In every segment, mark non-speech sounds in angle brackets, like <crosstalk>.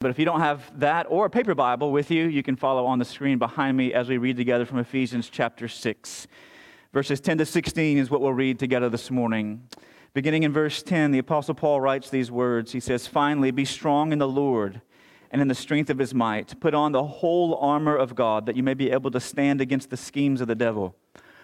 But if you don't have that or a paper Bible with you, you can follow on the screen behind me as we read together from Ephesians chapter 6. Verses 10 to 16 is what we'll read together this morning. Beginning in verse 10, the Apostle Paul writes these words. He says, Finally, be strong in the Lord and in the strength of his might. Put on the whole armor of God that you may be able to stand against the schemes of the devil.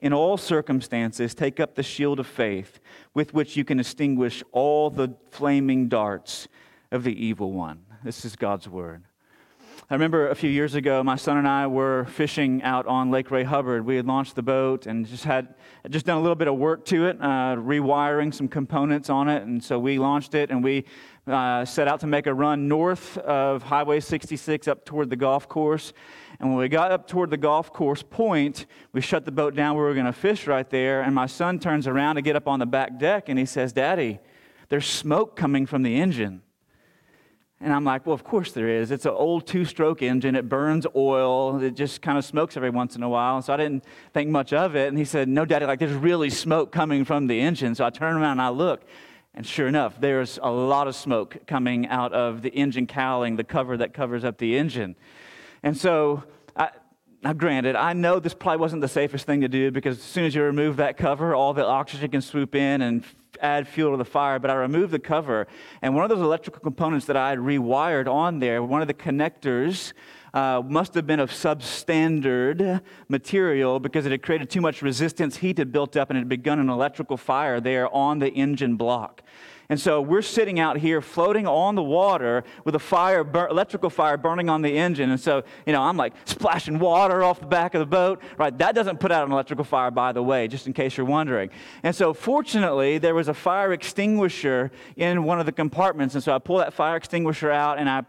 in all circumstances, take up the shield of faith with which you can extinguish all the flaming darts of the evil one. This is God's word. I remember a few years ago, my son and I were fishing out on Lake Ray Hubbard. We had launched the boat and just had just done a little bit of work to it, uh, rewiring some components on it. And so we launched it and we uh, set out to make a run north of Highway 66 up toward the golf course. And when we got up toward the golf course point, we shut the boat down. We were going to fish right there. And my son turns around to get up on the back deck and he says, Daddy, there's smoke coming from the engine. And I'm like, well, of course there is. It's an old two stroke engine. It burns oil. It just kind of smokes every once in a while. And So I didn't think much of it. And he said, no, Daddy, like there's really smoke coming from the engine. So I turn around and I look. And sure enough, there's a lot of smoke coming out of the engine cowling, the cover that covers up the engine. And so, I, now granted, I know this probably wasn't the safest thing to do because as soon as you remove that cover, all the oxygen can swoop in and add fuel to the fire. But I removed the cover, and one of those electrical components that I had rewired on there, one of the connectors, uh, must have been of substandard material because it had created too much resistance. Heat had built up and it had begun an electrical fire there on the engine block. And so we're sitting out here floating on the water with a fire, bur- electrical fire burning on the engine. And so, you know, I'm like splashing water off the back of the boat, right? That doesn't put out an electrical fire, by the way, just in case you're wondering. And so, fortunately, there was a fire extinguisher in one of the compartments. And so I pull that fire extinguisher out and I,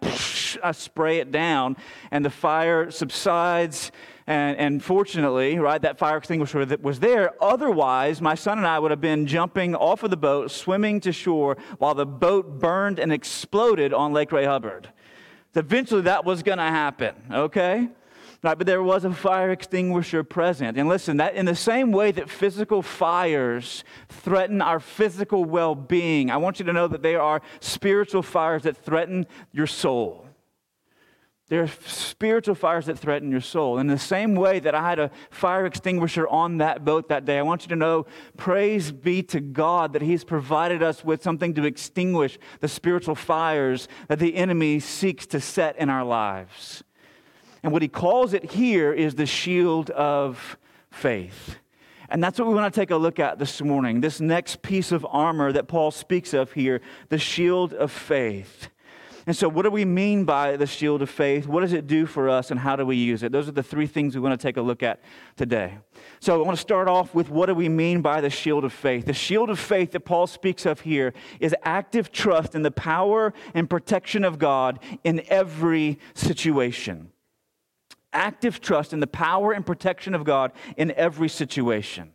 I spray it down, and the fire subsides and, and fortunately, right, that fire extinguisher that was there. Otherwise, my son and I would have been jumping off of the boat, swimming to shore while the boat burned and exploded on Lake Ray Hubbard. So eventually, that was going to happen, okay? Right, but there was a fire extinguisher present. And listen, that in the same way that physical fires threaten our physical well being, I want you to know that there are spiritual fires that threaten your soul. There are spiritual fires that threaten your soul. In the same way that I had a fire extinguisher on that boat that day, I want you to know praise be to God that He's provided us with something to extinguish the spiritual fires that the enemy seeks to set in our lives. And what He calls it here is the shield of faith. And that's what we want to take a look at this morning. This next piece of armor that Paul speaks of here, the shield of faith. And so, what do we mean by the shield of faith? What does it do for us, and how do we use it? Those are the three things we want to take a look at today. So, I want to start off with what do we mean by the shield of faith? The shield of faith that Paul speaks of here is active trust in the power and protection of God in every situation. Active trust in the power and protection of God in every situation.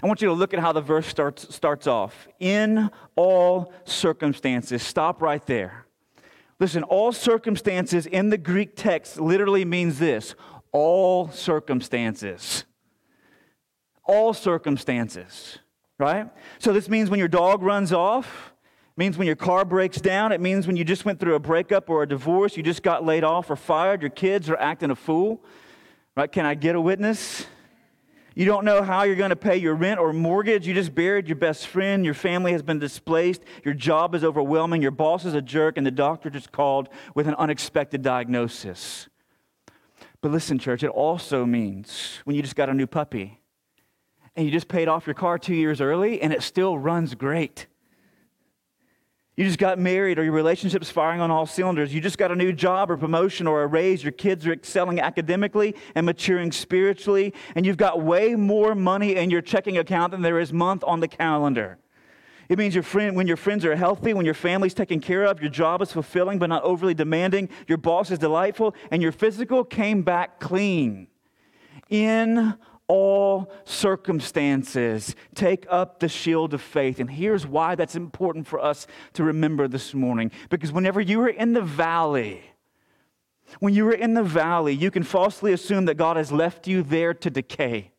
I want you to look at how the verse starts, starts off. In all circumstances, stop right there. Listen, all circumstances in the Greek text literally means this all circumstances. All circumstances, right? So this means when your dog runs off, means when your car breaks down, it means when you just went through a breakup or a divorce, you just got laid off or fired, your kids are acting a fool. Right? Can I get a witness? You don't know how you're going to pay your rent or mortgage. You just buried your best friend. Your family has been displaced. Your job is overwhelming. Your boss is a jerk, and the doctor just called with an unexpected diagnosis. But listen, church, it also means when you just got a new puppy and you just paid off your car two years early and it still runs great. You just got married or your relationship's firing on all cylinders. You just got a new job or promotion or a raise. Your kids are excelling academically and maturing spiritually. And you've got way more money in your checking account than there is month on the calendar. It means your friend, when your friends are healthy, when your family's taken care of, your job is fulfilling but not overly demanding, your boss is delightful, and your physical came back clean. In all circumstances, take up the shield of faith. And here's why that's important for us to remember this morning. Because whenever you are in the valley, when you are in the valley, you can falsely assume that God has left you there to decay.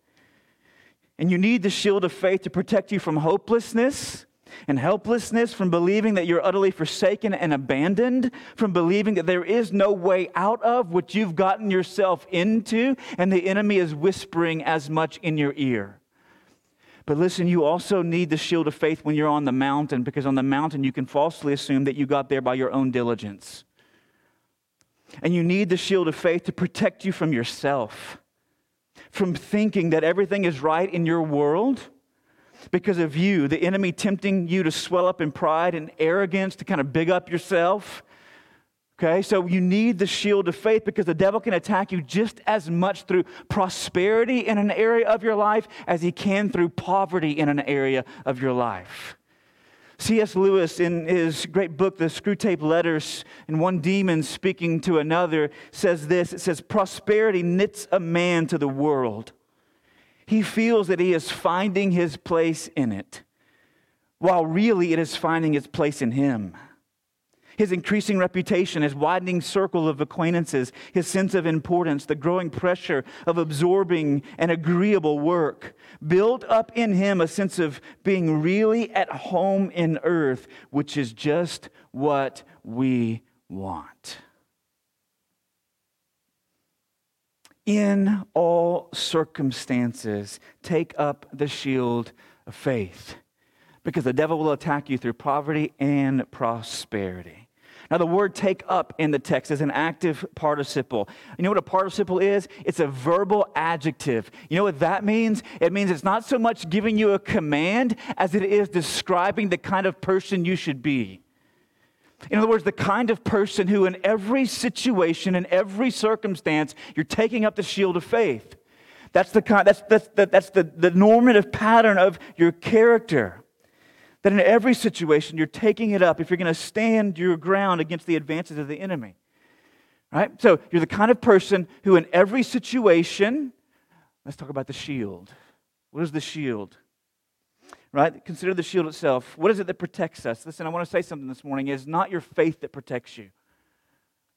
And you need the shield of faith to protect you from hopelessness and helplessness, from believing that you're utterly forsaken and abandoned, from believing that there is no way out of what you've gotten yourself into, and the enemy is whispering as much in your ear. But listen, you also need the shield of faith when you're on the mountain, because on the mountain you can falsely assume that you got there by your own diligence. And you need the shield of faith to protect you from yourself, from thinking that everything is right in your world because of you, the enemy tempting you to swell up in pride and arrogance, to kind of big up yourself. Okay, so you need the shield of faith because the devil can attack you just as much through prosperity in an area of your life as he can through poverty in an area of your life. C.S. Lewis, in his great book, The Screwtape Letters, in one demon speaking to another, says this it says, Prosperity knits a man to the world. He feels that he is finding his place in it, while really it is finding its place in him his increasing reputation, his widening circle of acquaintances, his sense of importance, the growing pressure of absorbing and agreeable work, build up in him a sense of being really at home in earth, which is just what we want. In all circumstances, take up the shield of faith because the devil will attack you through poverty and prosperity. Now, the word take up in the text is an active participle. You know what a participle is? It's a verbal adjective. You know what that means? It means it's not so much giving you a command as it is describing the kind of person you should be. In other words, the kind of person who, in every situation, in every circumstance, you're taking up the shield of faith. That's the, kind, that's, that's, that's the, the normative pattern of your character. That in every situation, you're taking it up if you're going to stand your ground against the advances of the enemy. Right? So you're the kind of person who, in every situation, let's talk about the shield. What is the shield? Right? Consider the shield itself. What is it that protects us? Listen, I want to say something this morning. It is not your faith that protects you.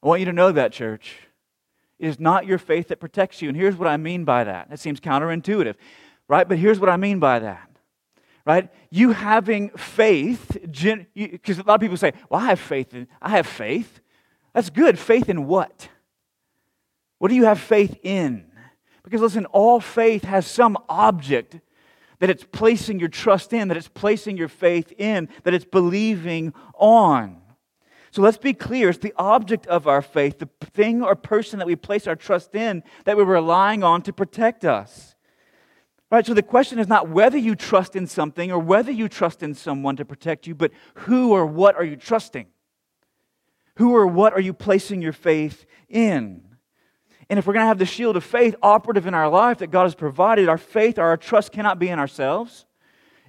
I want you to know that, church. It is not your faith that protects you. And here's what I mean by that. It seems counterintuitive, right? But here's what I mean by that right? You having faith, because a lot of people say, well, I have faith. In, I have faith. That's good. Faith in what? What do you have faith in? Because listen, all faith has some object that it's placing your trust in, that it's placing your faith in, that it's believing on. So let's be clear it's the object of our faith, the thing or person that we place our trust in, that we're relying on to protect us. Right? So the question is not whether you trust in something or whether you trust in someone to protect you, but who or what are you trusting? Who or what are you placing your faith in? And if we're going to have the shield of faith operative in our life that God has provided, our faith or our trust cannot be in ourselves.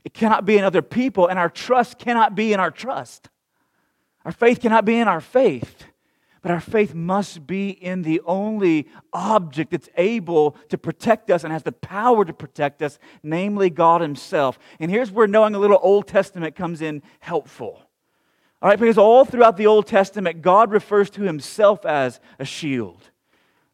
It cannot be in other people, and our trust cannot be in our trust. Our faith cannot be in our faith. But our faith must be in the only object that's able to protect us and has the power to protect us, namely God Himself. And here's where knowing a little Old Testament comes in helpful. All right, because all throughout the Old Testament, God refers to Himself as a shield.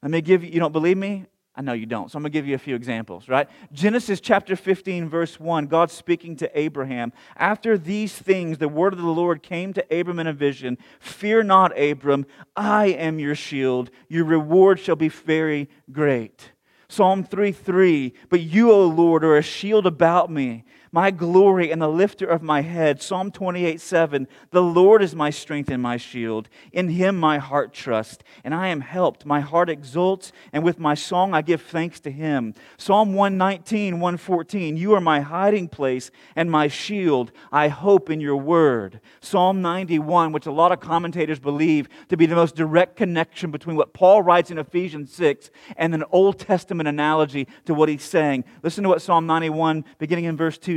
Let me give you, you don't believe me? I know you don't, so I'm going to give you a few examples, right? Genesis chapter 15, verse 1, God speaking to Abraham. After these things, the word of the Lord came to Abram in a vision Fear not, Abram, I am your shield. Your reward shall be very great. Psalm 3 3, but you, O Lord, are a shield about me my glory and the lifter of my head. Psalm 28 7. The Lord is my strength and my shield. In him my heart trusts, and I am helped. My heart exults, and with my song I give thanks to him. Psalm 119 114. You are my hiding place and my shield. I hope in your word. Psalm 91, which a lot of commentators believe to be the most direct connection between what Paul writes in Ephesians 6 and an Old Testament analogy to what he's saying. Listen to what Psalm 91, beginning in verse 2,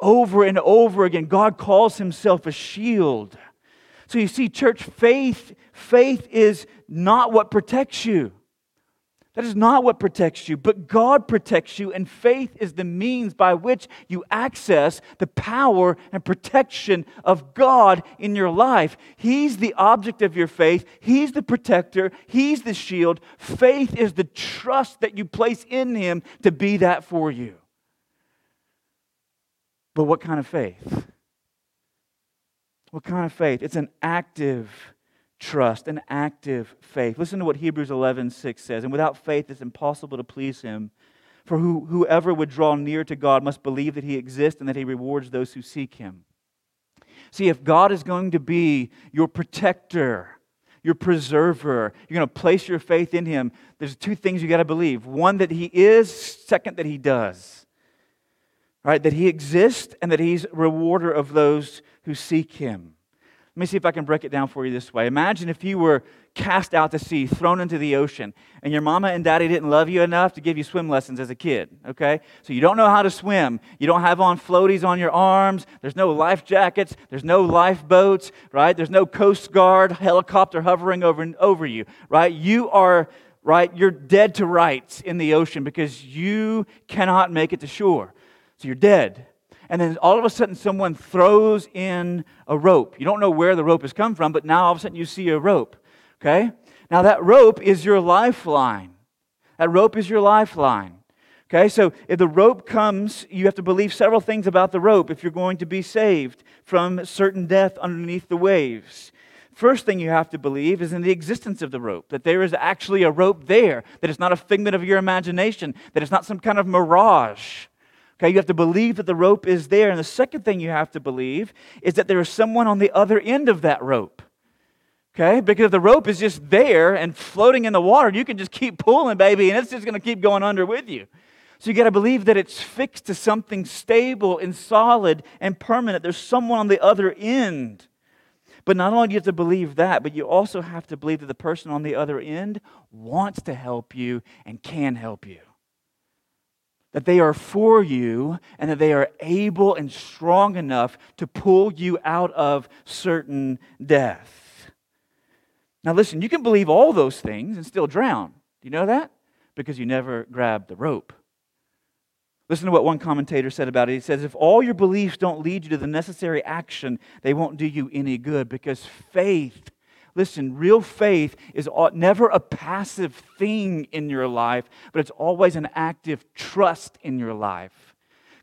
Over and over again, God calls himself a shield. So you see, church, faith, faith is not what protects you. That is not what protects you, but God protects you, and faith is the means by which you access the power and protection of God in your life. He's the object of your faith, He's the protector, He's the shield. Faith is the trust that you place in Him to be that for you. But what kind of faith? What kind of faith? It's an active trust, an active faith. Listen to what Hebrews 11 6 says. And without faith, it's impossible to please him. For who, whoever would draw near to God must believe that he exists and that he rewards those who seek him. See, if God is going to be your protector, your preserver, you're going to place your faith in him, there's two things you got to believe. One, that he is, second, that he does. Right? That he exists and that he's rewarder of those who seek him. Let me see if I can break it down for you this way. Imagine if you were cast out to sea, thrown into the ocean, and your mama and daddy didn't love you enough to give you swim lessons as a kid, okay? So you don't know how to swim. You don't have on floaties on your arms. There's no life jackets. There's no lifeboats, right? There's no Coast Guard helicopter hovering over, over you, right? You are, right? You're dead to rights in the ocean because you cannot make it to shore. So you're dead and then all of a sudden someone throws in a rope. You don't know where the rope has come from, but now all of a sudden you see a rope. Okay? Now that rope is your lifeline. That rope is your lifeline. Okay, so if the rope comes, you have to believe several things about the rope if you're going to be saved from certain death underneath the waves. First thing you have to believe is in the existence of the rope, that there is actually a rope there, that it's not a figment of your imagination, that it's not some kind of mirage. Okay, you have to believe that the rope is there. And the second thing you have to believe is that there is someone on the other end of that rope. Okay, because if the rope is just there and floating in the water, you can just keep pulling, baby, and it's just going to keep going under with you. So you got to believe that it's fixed to something stable and solid and permanent. There's someone on the other end. But not only do you have to believe that, but you also have to believe that the person on the other end wants to help you and can help you that they are for you and that they are able and strong enough to pull you out of certain death. Now, listen, you can believe all those things and still drown. Do you know that? Because you never grabbed the rope. Listen to what one commentator said about it. He says, If all your beliefs don't lead you to the necessary action, they won't do you any good because faith Listen, real faith is never a passive thing in your life, but it's always an active trust in your life.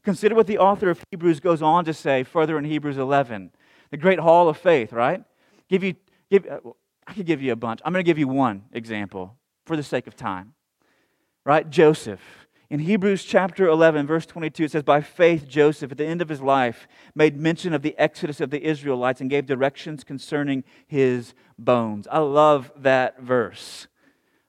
Consider what the author of Hebrews goes on to say further in Hebrews 11, the great hall of faith, right? Give you, give, uh, I could give you a bunch. I'm going to give you one example for the sake of time, right? Joseph. In Hebrews chapter 11, verse 22, it says, By faith, Joseph, at the end of his life, made mention of the exodus of the Israelites and gave directions concerning his bones. I love that verse.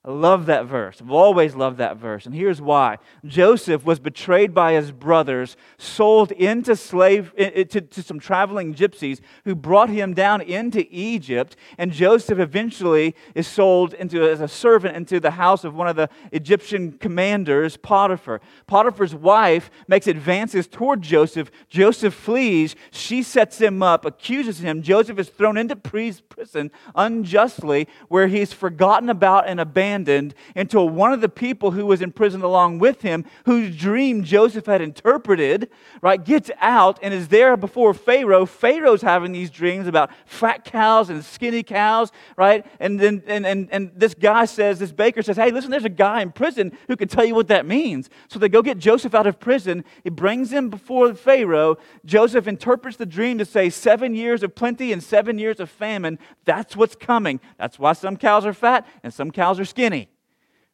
I love that verse. I've always loved that verse. And here's why Joseph was betrayed by his brothers, sold into slave to, to some traveling gypsies who brought him down into Egypt. And Joseph eventually is sold into as a servant into the house of one of the Egyptian commanders, Potiphar. Potiphar's wife makes advances toward Joseph. Joseph flees. She sets him up, accuses him. Joseph is thrown into prison unjustly, where he's forgotten about and abandoned abandoned until one of the people who was in prison along with him, whose dream Joseph had interpreted, right, gets out and is there before Pharaoh. Pharaoh's having these dreams about fat cows and skinny cows, right? And then and, and, and this guy says, this baker says, hey, listen, there's a guy in prison who can tell you what that means. So they go get Joseph out of prison. He brings him before Pharaoh. Joseph interprets the dream to say seven years of plenty and seven years of famine. That's what's coming. That's why some cows are fat and some cows are skinny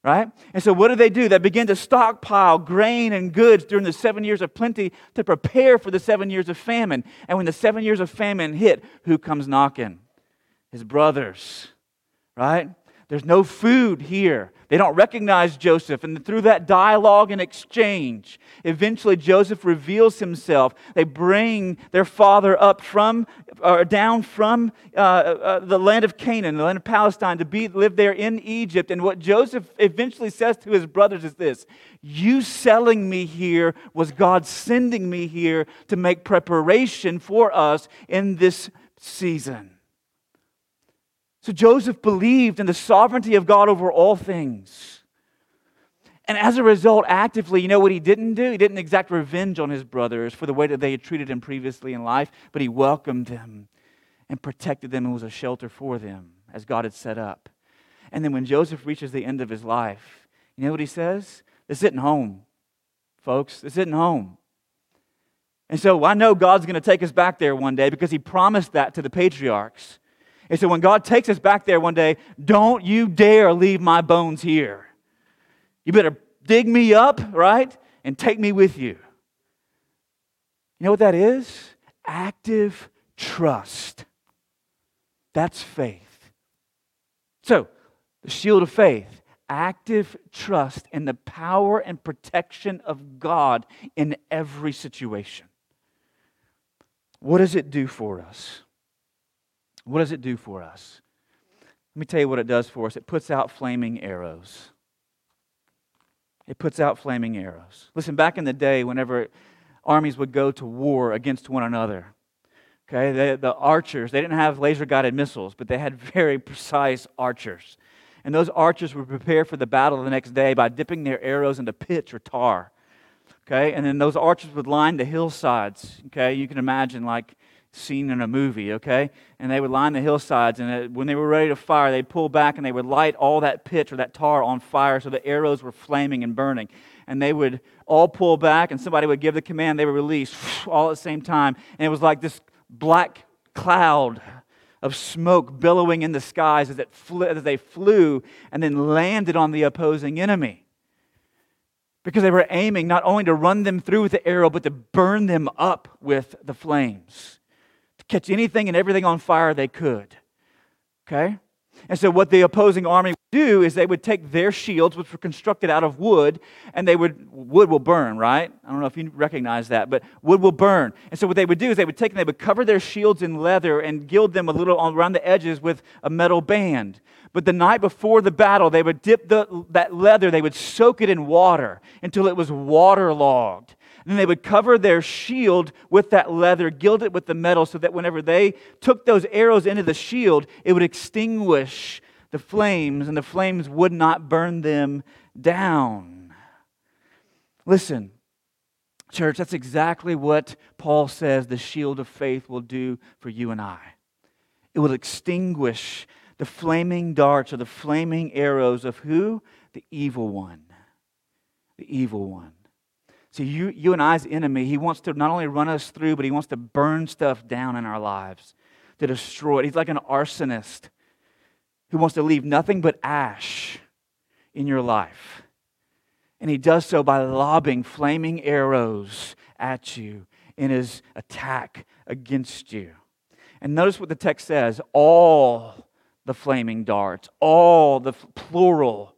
right? And so what do they do? They begin to stockpile grain and goods during the seven years of plenty to prepare for the seven years of famine. And when the seven years of famine hit, who comes knocking? His brothers, right? There's no food here. They don't recognize Joseph. And through that dialogue and exchange, eventually Joseph reveals himself. They bring their father up from, or down from uh, uh, the land of Canaan, the land of Palestine, to be, live there in Egypt. And what Joseph eventually says to his brothers is this You selling me here was God sending me here to make preparation for us in this season. So Joseph believed in the sovereignty of God over all things. And as a result, actively, you know what he didn't do? He didn't exact revenge on his brothers for the way that they had treated him previously in life, but he welcomed them and protected them and was a shelter for them as God had set up. And then when Joseph reaches the end of his life, you know what he says? This isn't home, folks. This isn't home. And so I know God's going to take us back there one day because he promised that to the patriarchs. And so when God takes us back there one day, don't you dare leave my bones here. You better dig me up, right? And take me with you. You know what that is? Active trust. That's faith. So, the shield of faith, active trust in the power and protection of God in every situation. What does it do for us? What does it do for us? Let me tell you what it does for us. It puts out flaming arrows. It puts out flaming arrows. Listen, back in the day, whenever armies would go to war against one another, okay, they, the archers, they didn't have laser guided missiles, but they had <laughs> very precise archers. And those archers would prepare for the battle the next day by dipping their arrows into pitch or tar. Okay, and then those archers would line the hillsides. Okay, you can imagine like scene in a movie, okay? And they would line the hillsides, and when they were ready to fire, they'd pull back and they would light all that pitch or that tar on fire so the arrows were flaming and burning. And they would all pull back, and somebody would give the command, they would release <sniffs> all at the same time. And it was like this black cloud of smoke billowing in the skies as, it as they flew and then landed on the opposing enemy. Because they were aiming not only to run them through with the arrow, but to burn them up with the flames catch anything and everything on fire they could. Okay? And so, what the opposing army would do is they would take their shields, which were constructed out of wood, and they would, wood will burn, right? I don't know if you recognize that, but wood will burn. And so, what they would do is they would take and they would cover their shields in leather and gild them a little around the edges with a metal band. But the night before the battle, they would dip the, that leather, they would soak it in water until it was waterlogged. Then they would cover their shield with that leather, gild it with the metal, so that whenever they took those arrows into the shield, it would extinguish the flames, and the flames would not burn them down. Listen, church, that's exactly what Paul says the shield of faith will do for you and I. It will extinguish the flaming darts or the flaming arrows of who? The evil one. The evil one. See, you, you and I's enemy, he wants to not only run us through, but he wants to burn stuff down in our lives, to destroy it. He's like an arsonist who wants to leave nothing but ash in your life. And he does so by lobbing flaming arrows at you in his attack against you. And notice what the text says all the flaming darts, all the plural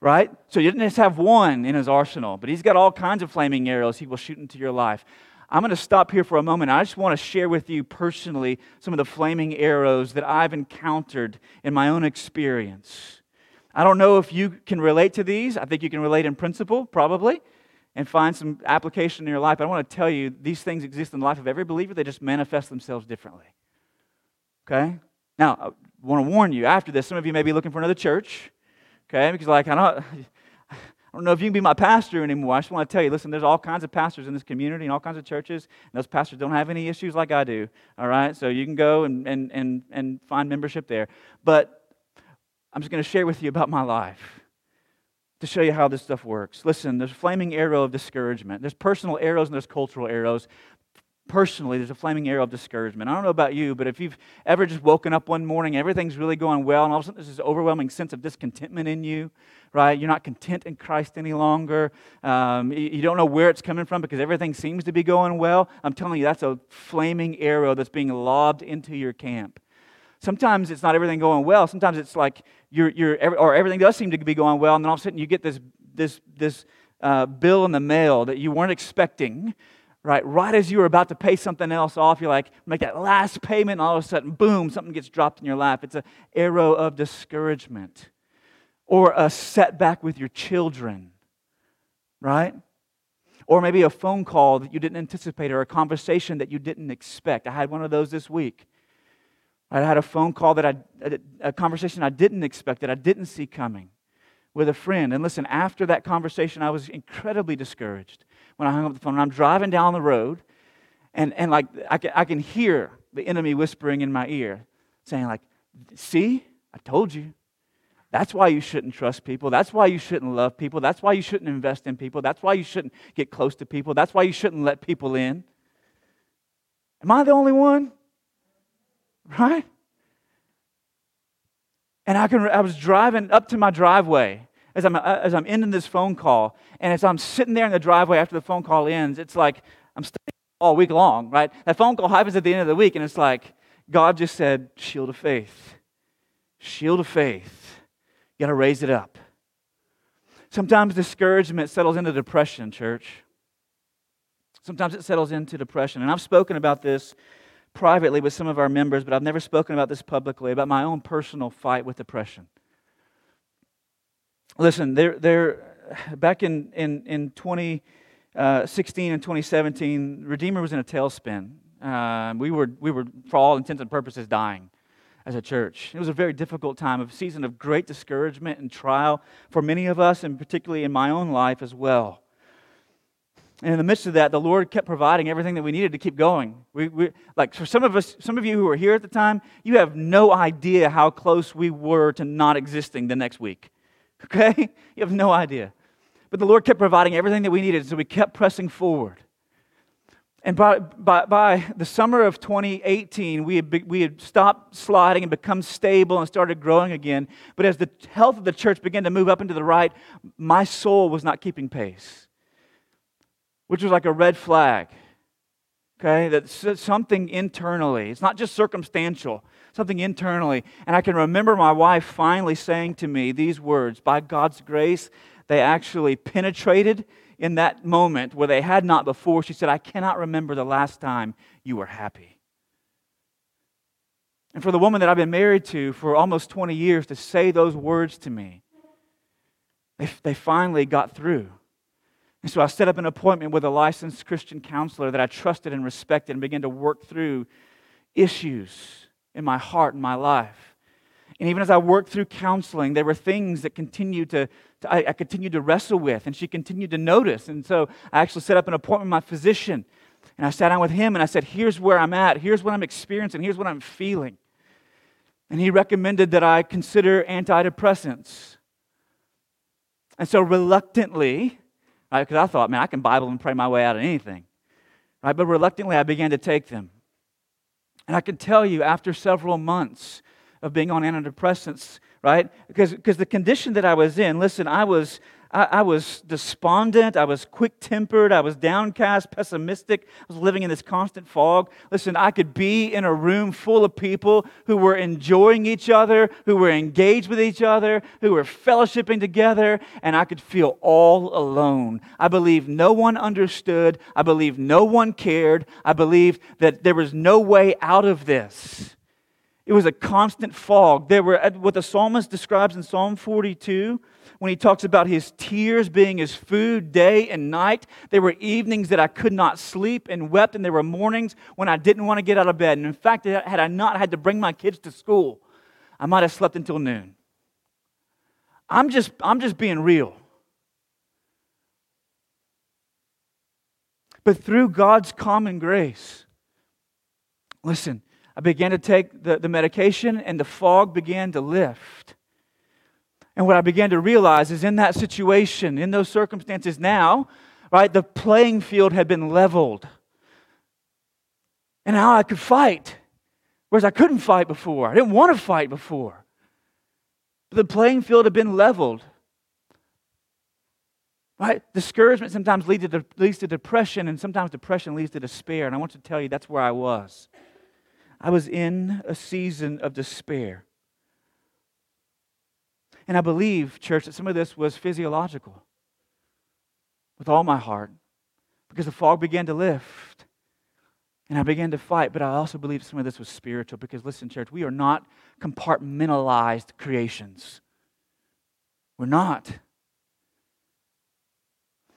right? So you didn't just have one in his arsenal, but he's got all kinds of flaming arrows he will shoot into your life. I'm going to stop here for a moment. I just want to share with you personally some of the flaming arrows that I've encountered in my own experience. I don't know if you can relate to these. I think you can relate in principle, probably, and find some application in your life. But I want to tell you these things exist in the life of every believer, they just manifest themselves differently. Okay? Now, I want to warn you after this, some of you may be looking for another church Okay? Because, like, I don't, <laughs> I don't know if you can be my pastor anymore. I just want to tell you listen, there's all kinds of pastors in this community and all kinds of churches, and those pastors don't have any issues like I do. All right? So you can go and, and, and, and find membership there. But I'm just going to share with you about my life to show you how this stuff works. Listen, there's a flaming arrow of discouragement. There's personal arrows and there's cultural arrows. Personally, there's a flaming arrow of discouragement. I don't know about you, but if you've ever just woken up one morning, everything's really going well, and all of a sudden there's this overwhelming sense of discontentment in you, right? You're not content in Christ any longer. Um, you don't know where it's coming from because everything seems to be going well. I'm telling you, that's a flaming arrow that's being lobbed into your camp. Sometimes it's not everything going well. Sometimes it's like you're, you're or everything does seem to be going well, and then all of a sudden you get this, this, this uh, bill in the mail that you weren't expecting right? Right as you were about to pay something else off, you're like, make that last payment, and all of a sudden, boom, something gets dropped in your lap. It's an arrow of discouragement or a setback with your children, right? Or maybe a phone call that you didn't anticipate or a conversation that you didn't expect. I had one of those this week. I had a phone call that I, a conversation I didn't expect, that I didn't see coming with a friend. And listen, after that conversation, I was incredibly discouraged when I hung up the phone. And I'm driving down the road, and, and like I can, I can hear the enemy whispering in my ear, saying, like, see, I told you. That's why you shouldn't trust people. That's why you shouldn't love people. That's why you shouldn't invest in people. That's why you shouldn't get close to people. That's why you shouldn't let people in. Am I the only one? Right? And I, can, I was driving up to my driveway as I'm, uh, as I'm ending this phone call. And as I'm sitting there in the driveway after the phone call ends, it's like I'm studying all week long, right? That phone call happens at the end of the week, and it's like God just said, Shield of faith. Shield of faith. You got to raise it up. Sometimes discouragement settles into depression, church. Sometimes it settles into depression. And I've spoken about this privately with some of our members, but I've never spoken about this publicly, about my own personal fight with depression. Listen, there, there, back in, in, in 2016 uh, and 2017, Redeemer was in a tailspin. Uh, we, were, we were, for all intents and purposes, dying as a church. It was a very difficult time, a season of great discouragement and trial for many of us, and particularly in my own life as well. And in the midst of that, the Lord kept providing everything that we needed to keep going. We, we, like for some of us, some of you who were here at the time, you have no idea how close we were to not existing the next week. <laughs> Okay? You have no idea. But the Lord kept providing everything that we needed, so we kept pressing forward. And by, by, by the summer of 2018, we had, we had stopped sliding and become stable and started growing again. But as the health of the church began to move up into the right, my soul was not keeping pace, which was like a red flag. Okay? That's something internally. It's not just circumstantial, something internally. And I can remember my wife finally saying to me these words By God's grace, they actually penetrated in that moment where they had not before, she said, I cannot remember the last time you were happy. And for the woman that I've been married to for almost 20 years to say those words to me, they, they finally got through. And so I set up an appointment with a licensed Christian counselor that I trusted and respected and began to work through issues in my heart and my life. And even as I worked through counseling, there were things that continued to, to I, I, continued to wrestle with, and she continued to notice. And so I actually set up an appointment with my physician, and I sat down with him and I said, "Here's where I'm at. Here's what I'm experiencing. Here's what I'm feeling." And he recommended that I consider antidepressants. And so reluctantly, right, because I thought, man, I can Bible and pray my way out of anything, right? But reluctantly, I began to take them. And I can tell you, after several months of being on antidepressants, right? Because, because the condition that I was in, listen, I was, I, I was despondent, I was quick tempered, I was downcast, pessimistic, I was living in this constant fog. Listen, I could be in a room full of people who were enjoying each other, who were engaged with each other, who were fellowshipping together, and I could feel all alone. I believe no one understood, I believe no one cared, I believe that there was no way out of this. It was a constant fog. There were what the psalmist describes in Psalm 42 when he talks about his tears being his food day and night. There were evenings that I could not sleep and wept, and there were mornings when I didn't want to get out of bed. And in fact, had I not had to bring my kids to school, I might have slept until noon. I'm just, I'm just being real. But through God's common grace, listen, I began to take the, the medication, and the fog began to lift. And what I began to realize is in that situation, in those circumstances now, right, the playing field had been leveled. And now I could fight, whereas I couldn't fight before. I didn't want to fight before. But the playing field had been leveled. Right? Discouragement sometimes leads to, leads to depression, and sometimes depression leads to despair. And I want to tell you that's where I was. I was in a season of despair. And I believe, church, that some of this was physiological with all my heart because the fog began to lift and I began to fight. But I also believe some of this was spiritual because, listen, church, we are not compartmentalized creations. We're not.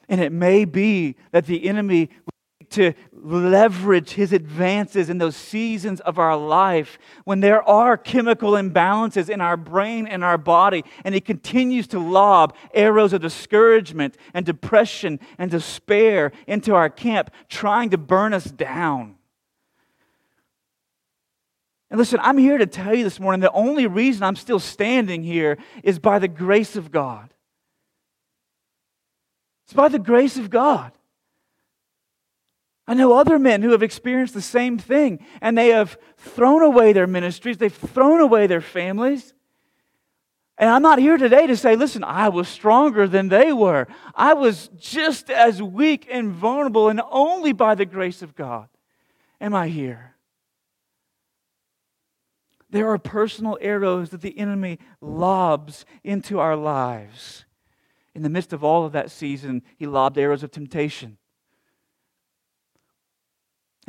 And it may be that the enemy to leverage his advances in those seasons of our life when there are chemical imbalances in our brain and our body, and he continues to lob arrows of discouragement and depression and despair into our camp, trying to burn us down. And listen, I'm here to tell you this morning the only reason I'm still standing here is by the grace of God. It's by the grace of God. I know other men who have experienced the same thing, and they have thrown away their ministries, they've thrown away their families. And I'm not here today to say, listen, I was stronger than they were. I was just as weak and vulnerable, and only by the grace of God am I here. There are personal arrows that the enemy lobs into our lives. In the midst of all of that season, he lobbed arrows of temptation.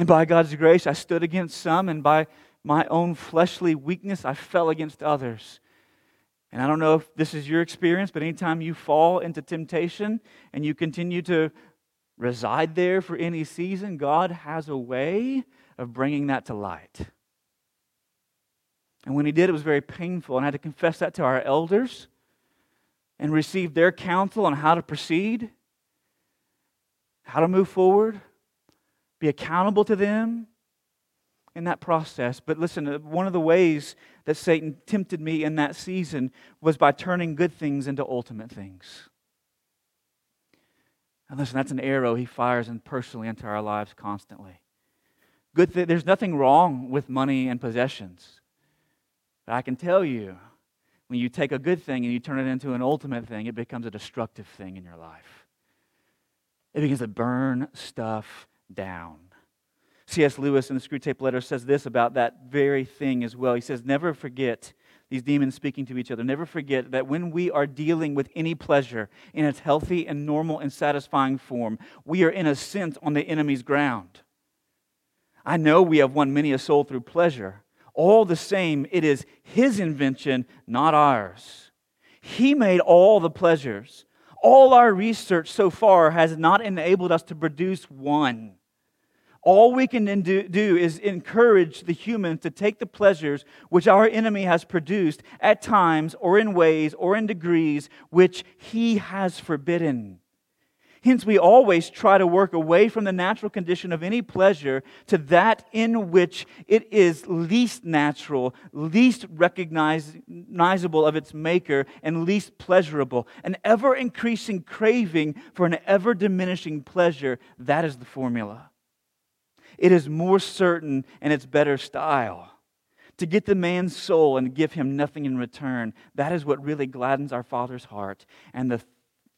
And by God's grace, I stood against some, and by my own fleshly weakness, I fell against others. And I don't know if this is your experience, but anytime you fall into temptation and you continue to reside there for any season, God has a way of bringing that to light. And when He did, it was very painful. And I had to confess that to our elders and receive their counsel on how to proceed, how to move forward, be accountable to them in that process. But listen, uh, one of the ways that Satan tempted me in that season was by turning good things into ultimate things. And listen, that's an arrow he fires in personally into our lives constantly. Good th- there's nothing wrong with money and possessions. But I can tell you, when you take a good thing and you turn it into an ultimate thing, it becomes a destructive thing in your life. It begins to burn stuff down. C.S. Lewis in the Screwtape Letter says this about that very thing as well. He says, Never forget, these demons speaking to each other, never forget that when we are dealing with any pleasure in its healthy and normal and satisfying form, we are in a sense on the enemy's ground. I know we have won many a soul through pleasure. All the same, it is his invention, not ours. He made all the pleasures. All our research so far has not enabled us to produce one. All we can do, do is encourage the humans to take the pleasures which our enemy has produced at times or in ways or in degrees which he has forbidden. Hence, we always try to work away from the natural condition of any pleasure to that in which it is least natural, least recognizable of its maker, and least pleasurable. An ever increasing craving for an ever diminishing pleasure that is the formula. It is more certain and it's better style. To get the man's soul and give him nothing in return, that is what really gladdens our Father's heart. And the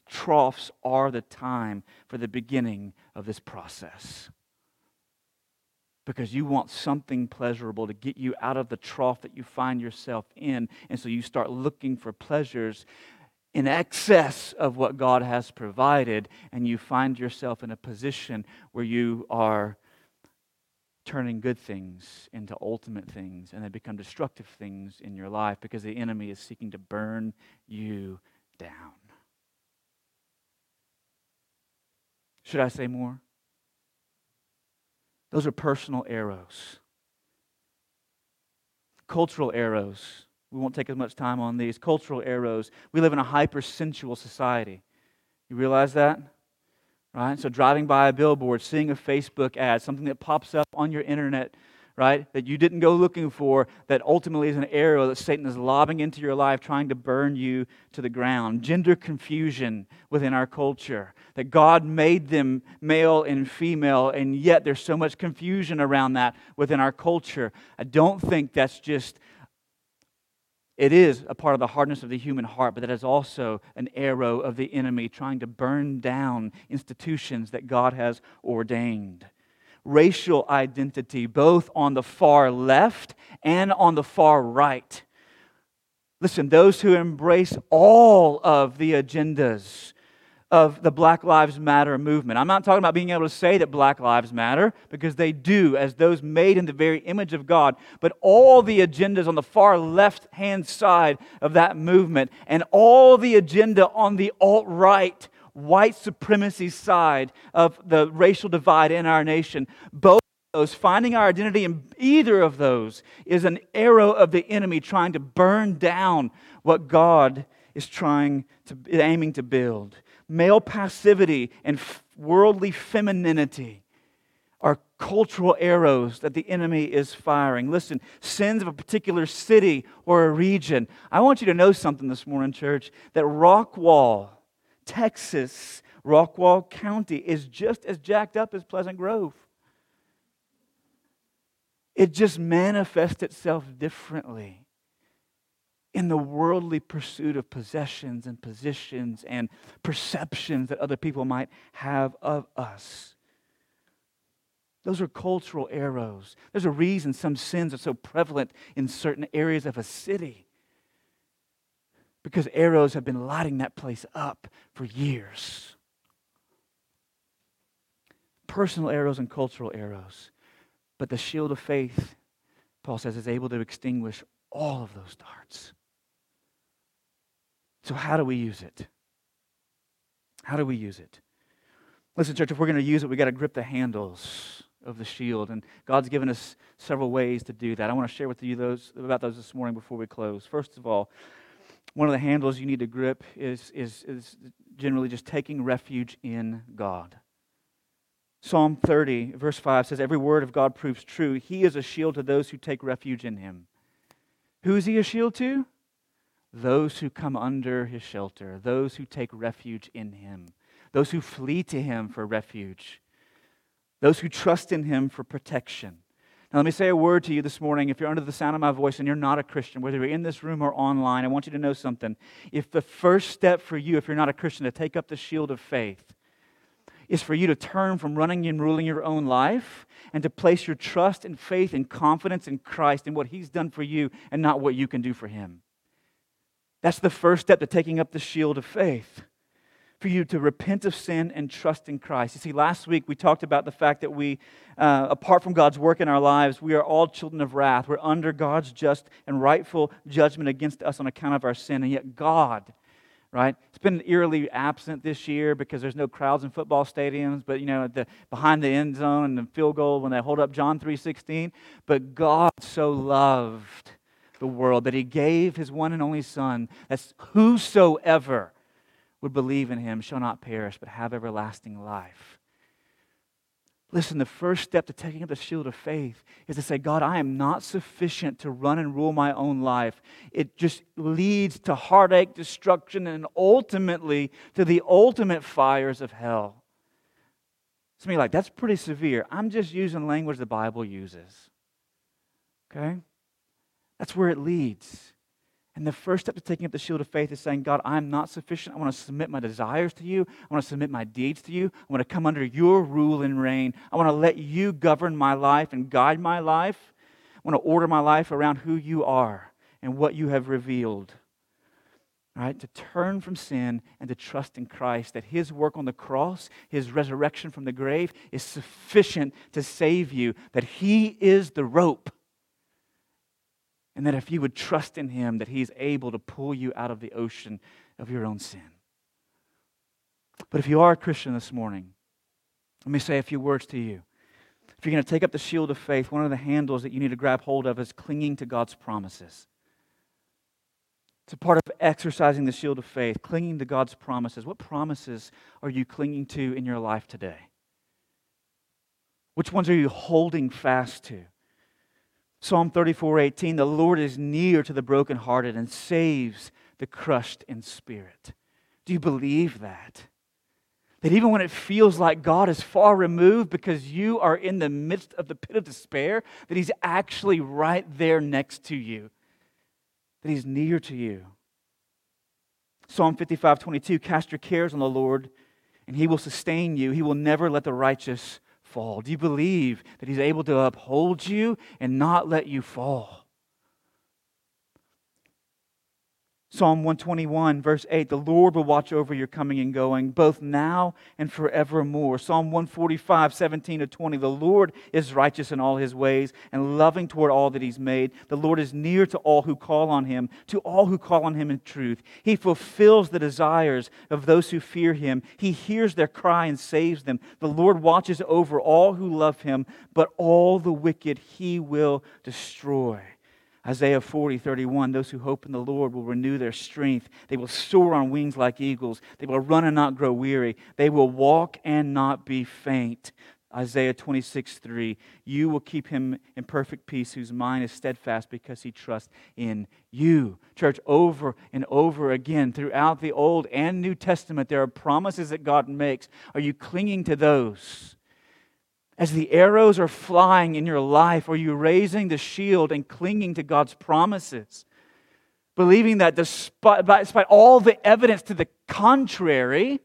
troughs are the time for the beginning of this process. Because you want something pleasurable to get you out of the trough that you find yourself in. And so you start looking for pleasures in excess of what God has provided, and you find yourself in a position where you are turning good things into ultimate things and they become destructive things in your life because the enemy is seeking to burn you down. Should I say more? Those are personal arrows. Cultural arrows. We won't take as much time on these. Cultural arrows. We live in a hypersensual society. You realize that? Right? So driving by a billboard, seeing a Facebook ad, something that pops up on your internet right, that you didn't go looking for, that ultimately is an arrow that Satan is lobbing into your life, trying to burn you to the ground. Gender confusion within our culture, that God made them male and female, and yet there's so much confusion around that within our culture. I don't think that's just it is a part of the hardness of the human heart, but that is also an arrow of the enemy trying to burn down institutions that God has ordained racial identity, both on the far left and on the far right. Listen, those who embrace all of the agendas of the Black Lives Matter movement. I'm not talking about being able to say that Black Lives Matter, because they do, as those made in the very image of God, but all the agendas on the far left hand side of that movement and all the agenda on the alt right white supremacy side of the racial divide in our nation. Both those, finding our identity in either of those, is an arrow of the enemy trying to burn down what God is trying to, aiming to build. Male passivity and worldly femininity are cultural arrows that the enemy is firing. Listen, sins of a particular city or a region. I want you to know something this morning, church, that Rockwall Texas, Rockwall County is just as jacked up as Pleasant Grove. It just manifests itself differently in the worldly pursuit of possessions and positions and perceptions that other people might have of us. Those are cultural arrows. There's a reason some sins are so prevalent in certain areas of a city because arrows have been lighting that place up for years. Personal arrows and cultural arrows. But the shield of faith, Paul says, is able to extinguish all of those darts. So, how do we use it? How do we use it? Listen, church, if we're going to use it, we've got to grip the handles of the shield. And God's given us several ways to do that. I want to share with you those about those this morning before we close. First of all, one of the handles you need to grip is, is, is generally just taking refuge in God. Psalm 30, verse 5 says, Every word of God proves true. He is a shield to those who take refuge in him. Who is he a shield to? Those who come under his shelter, those who take refuge in him, those who flee to him for refuge, those who trust in him for protection. Now, let me say a word to you this morning. If you're under the sound of my voice and you're not a Christian, whether you're in this room or online, I want you to know something. If the first step for you, if you're not a Christian, to take up the shield of faith, is for you to turn from running and ruling your own life and to place your trust and faith and confidence in Christ and what He's done for you and not what you can do for Him. That's the first step to taking up the shield of faith for you to repent of sin and trust in Christ. You see, last week we talked about the fact that we, uh, apart from God's work in our lives, we are all children of wrath. We're under God's just and rightful judgment against us on account of our sin. And yet, God, right? It's been eerily absent this year because there's no crowds in football stadiums, but you know, the, behind the end zone and the field goal when they hold up John 3:16. But God so loved the world that He gave His one and only Son, that whosoever would believe in him shall not perish, but have everlasting life. Listen, the first step to taking up the shield of faith is to say, God, I am not sufficient to run and rule my own life. It just leads to heartache, destruction, and ultimately to the ultimate fires of hell. Some of you like, that's pretty severe. I'm just using language the Bible uses. Okay? That's where it leads. And the first step to taking up the shield of faith is saying, God, I'm not sufficient. I want to submit my desires to you. I want to submit my deeds to you. I want to come under your rule and reign. I want to let you govern my life and guide my life. I want to order my life around who you are and what you have revealed. Right, to turn from sin and to trust in Christ, that His work on the cross, His resurrection from the grave, is sufficient to save you, that He is the rope and that if you would trust in Him, that He's able to pull you out of the ocean of your own sin. But if you are a Christian this morning, let me say a few words to you. If you're going to take up the shield of faith, one of the handles that you need to grab hold of is clinging to God's promises. It's a part of exercising the shield of faith, clinging to God's promises. What promises are you clinging to in your life today? Which ones are you holding fast to? Psalm 34 18, the Lord is near to the brokenhearted and saves the crushed in spirit. Do you believe that? That even when it feels like God is far removed because you are in the midst of the pit of despair, that He's actually right there next to you, that He's near to you. Psalm 55 22, cast your cares on the Lord, and He will sustain you. He will never let the righteous fall? Do you believe that He's able to uphold you and not let you fall? Psalm 121, verse 8 The Lord will watch over your coming and going, both now and forevermore. Psalm 145, 17 to 20 The Lord is righteous in all his ways and loving toward all that he's made. The Lord is near to all who call on him, to all who call on him in truth. He fulfills the desires of those who fear him. He hears their cry and saves them. The Lord watches over all who love him, but all the wicked he will destroy. Isaiah 40, 31, those who hope in the Lord will renew their strength. They will soar on wings like eagles. They will run and not grow weary. They will walk and not be faint. Isaiah 26, 3, you will keep him in perfect peace whose mind is steadfast because he trusts in you. Church, over and over again throughout the Old and New Testament, there are promises that God makes. Are you clinging to those? As the arrows are flying in your life, are you raising the shield and clinging to God's promises? Believing that despite, despite all the evidence to the contrary,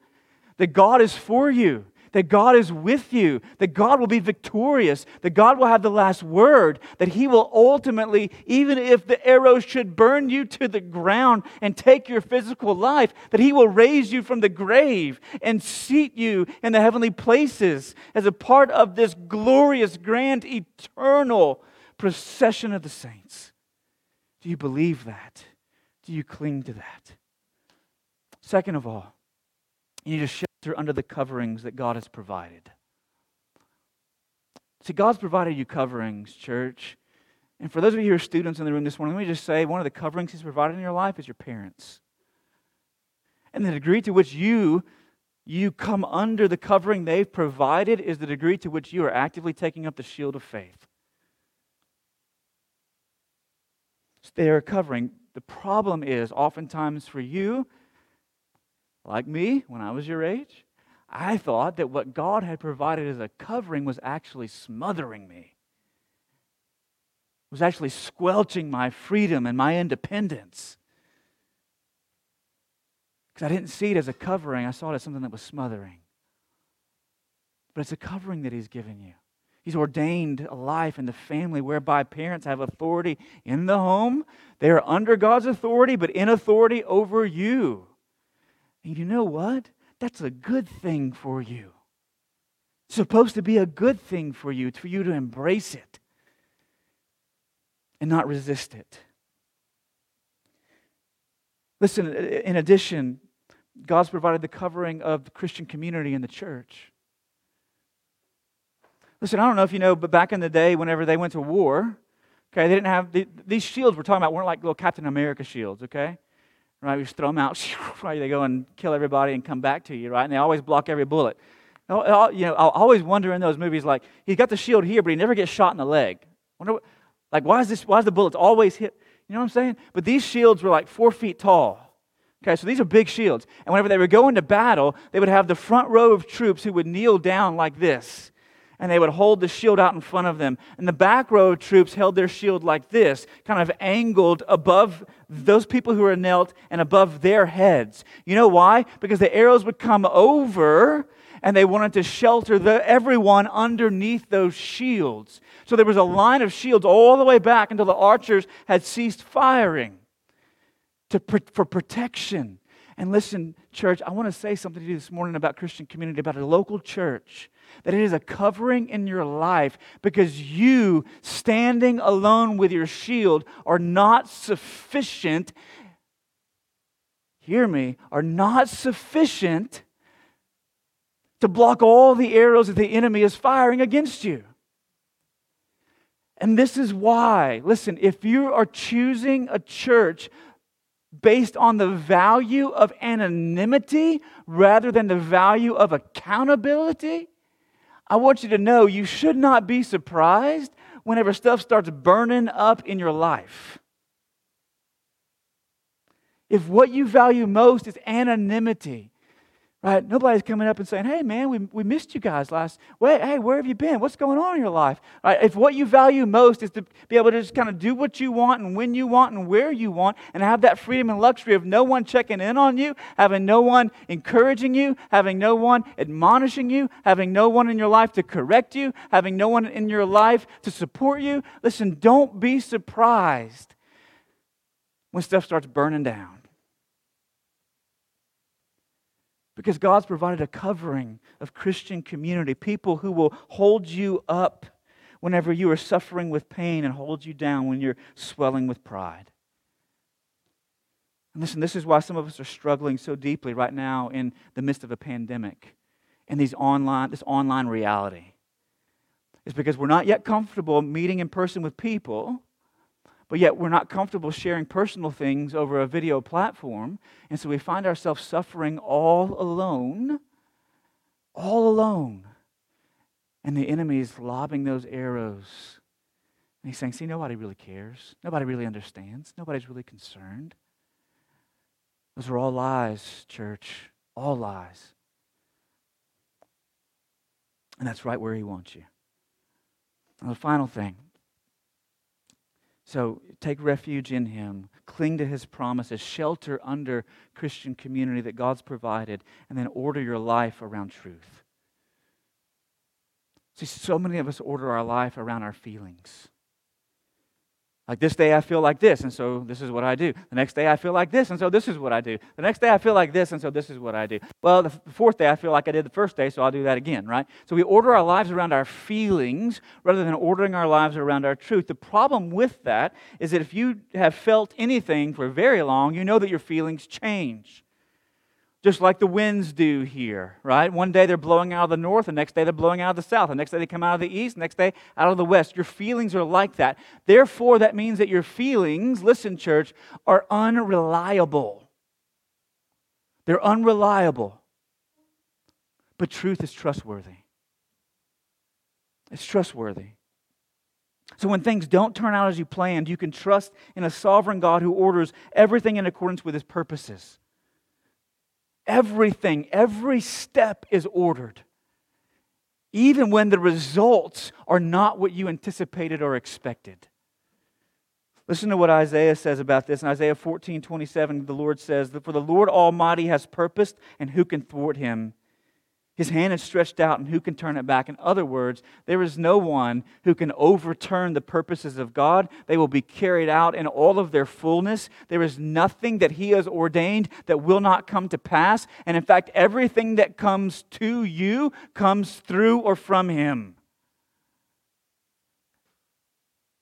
that God is for you, that God is with you, that God will be victorious, that God will have the last word, that He will ultimately, even if the arrows should burn you to the ground and take your physical life, that He will raise you from the grave and seat you in the heavenly places as a part of this glorious, grand, eternal procession of the saints. Do you believe that? Do you cling to that? Second of all, you need to shelter under the coverings that God has provided. See, God's provided you coverings, church. And for those of you who are students in the room this morning, let me just say one of the coverings He's provided in your life is your parents. And the degree to which you you come under the covering they've provided is the degree to which you are actively taking up the shield of faith. So they are covering. The problem is, oftentimes for you, like me, when I was your age, I thought that what God had provided as a covering was actually smothering me, it was actually squelching my freedom and my independence. Because I didn't see it as a covering, I saw it as something that was smothering. But it's a covering that He's given you. He's ordained a life in the family whereby parents have authority in the home. They are under God's authority, but in authority over you. And you know what? That's a good thing for you. It's supposed to be a good thing for you, for you to embrace it and not resist it. Listen, in addition, God's provided the covering of the Christian community in the church. Listen, I don't know if you know, but back in the day, whenever they went to war, okay, they didn't have the, these shields we're talking about weren't like little Captain America shields, okay? Right? You just throw them out, <laughs> right? They go and kill everybody and come back to you, right? And they always block every bullet. You know, I always wonder in those movies, like he's got the shield here, but he never gets shot in the leg. Wonder, what, like, why is this? Why is the bullets always hit? You know what I'm saying? But these shields were like four feet tall. Okay, so these are big shields. And whenever they would go into battle, they would have the front row of troops who would kneel down like this and they would hold the shield out in front of them. And the back row of troops held their shield like this, kind of angled above those people who were knelt and above their heads. You know why? Because the arrows would come over and they wanted to shelter the, everyone underneath those shields. So there was a line of shields all the way back until the archers had ceased firing to, for protection. And listen, church, I want to say something to you this morning about Christian community, about a local church that it is a covering in your life because you, standing alone with your shield, are not sufficient. Hear me, are not sufficient to block all the arrows that the enemy is firing against you. And this is why, listen, if you are choosing a church based on the value of anonymity rather than the value of accountability, I want you to know you should not be surprised whenever stuff starts burning up in your life. If what you value most is anonymity, Right? Nobody's coming up and saying, hey, man, we, we missed you guys last. Wait, hey, where have you been? What's going on in your life? Right? If what you value most is to be able to just kind of do what you want and when you want and where you want and have that freedom and luxury of no one checking in on you, having no one encouraging you, having no one admonishing you, having no one in your life to correct you, having no one in your life to support you, listen, don't be surprised when stuff starts burning down. Because God's provided a covering of Christian community, people who will hold you up whenever you are suffering with pain and hold you down when you're swelling with pride. And listen, this is why some of us are struggling so deeply right now in the midst of a pandemic and these online, this online reality. It's because we're not yet comfortable meeting in person with people but yet we're not comfortable sharing personal things over a video platform. And so we find ourselves suffering all alone, all alone. And the enemy is lobbing those arrows. And he's saying, See, nobody really cares. Nobody really understands. Nobody's really concerned. Those are all lies, church. All lies. And that's right where he wants you. And the final thing so take refuge in Him, cling to His promises, shelter under Christian community that God's provided, and then order your life around truth. See, so many of us order our life around our feelings. Like this day I feel like this, and so this is what I do. The next day I feel like this, and so this is what I do. The next day I feel like this, and so this is what I do. Well, the fourth day I feel like I did the first day, so I'll do that again, right? So we order our lives around our feelings rather than ordering our lives around our truth. The problem with that is that if you have felt anything for very long, you know that your feelings change just like the winds do here, right? One day they're blowing out of the north, the next day they're blowing out of the south, the next day they come out of the east, the next day out of the west. Your feelings are like that. Therefore, that means that your feelings, listen, church, are unreliable. They're unreliable. But truth is trustworthy. It's trustworthy. So when things don't turn out as you planned, you can trust in a sovereign God who orders everything in accordance with his purposes. Everything, every step is ordered, even when the results are not what you anticipated or expected. Listen to what Isaiah says about this. In Isaiah 14 27, the Lord says, For the Lord Almighty has purposed, and who can thwart him? His hand is stretched out, and who can turn it back? In other words, there is no one who can overturn the purposes of God. They will be carried out in all of their fullness. There is nothing that He has ordained that will not come to pass. And in fact, everything that comes to you comes through or from Him.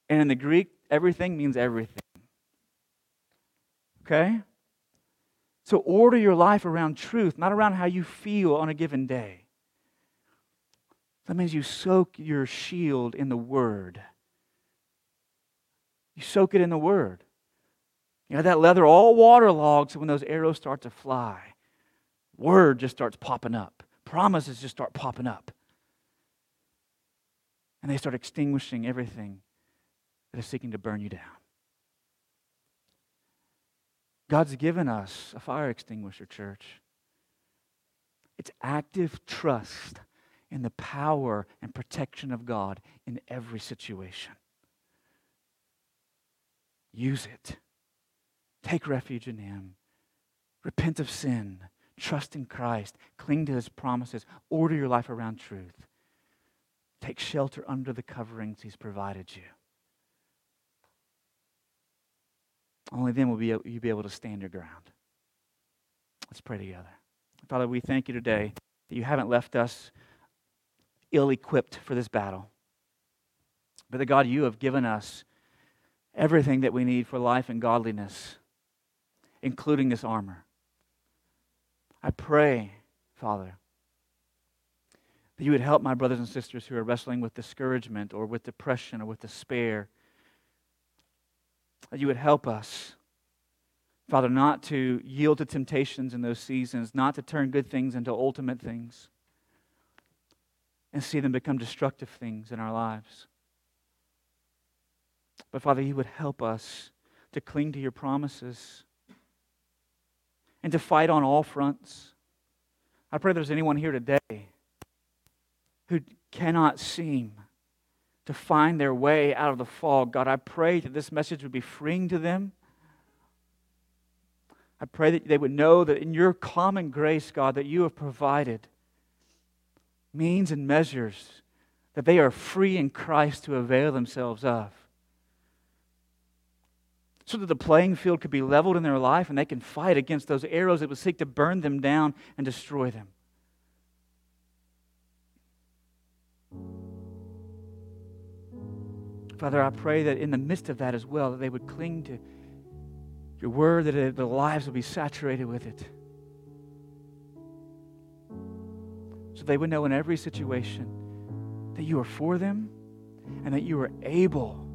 And in the Greek, everything means everything. Okay? So order your life around truth, not around how you feel on a given day. That means you soak your shield in the Word. You soak it in the Word. You know, that leather all waterlogged, so when those arrows start to fly, Word just starts popping up. Promises just start popping up. And they start extinguishing everything that is seeking to burn you down. God's given us a fire extinguisher, church. It's active trust in the power and protection of God in every situation. Use it. Take refuge in Him. Repent of sin. Trust in Christ. Cling to His promises. Order your life around truth. Take shelter under the coverings He's provided you. Only then will you be able to stand your ground. Let's pray together. Father, we thank you today that you haven't left us ill equipped for this battle, but that God, you have given us everything that we need for life and godliness, including this armor. I pray, Father, that you would help my brothers and sisters who are wrestling with discouragement or with depression or with despair that you would help us, Father, not to yield to temptations in those seasons, not to turn good things into ultimate things, and see them become destructive things in our lives. But Father, you would help us to cling to your promises and to fight on all fronts. I pray there's anyone here today who cannot seem to find their way out of the fog. God, I pray that this message would be freeing to them. I pray that they would know that in your common grace, God, that you have provided means and measures that they are free in Christ to avail themselves of. So that the playing field could be leveled in their life and they can fight against those arrows that would seek to burn them down and destroy them. Father, I pray that in the midst of that as well, that they would cling to your word, that their lives would be saturated with it. So they would know in every situation that you are for them and that you are able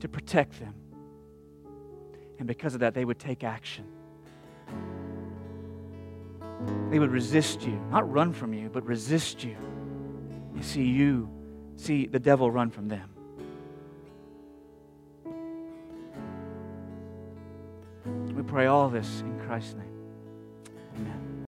to protect them. And because of that, they would take action. They would resist you, not run from you, but resist you. You see you, see the devil run from them. We pray all this in Christ's name. Amen.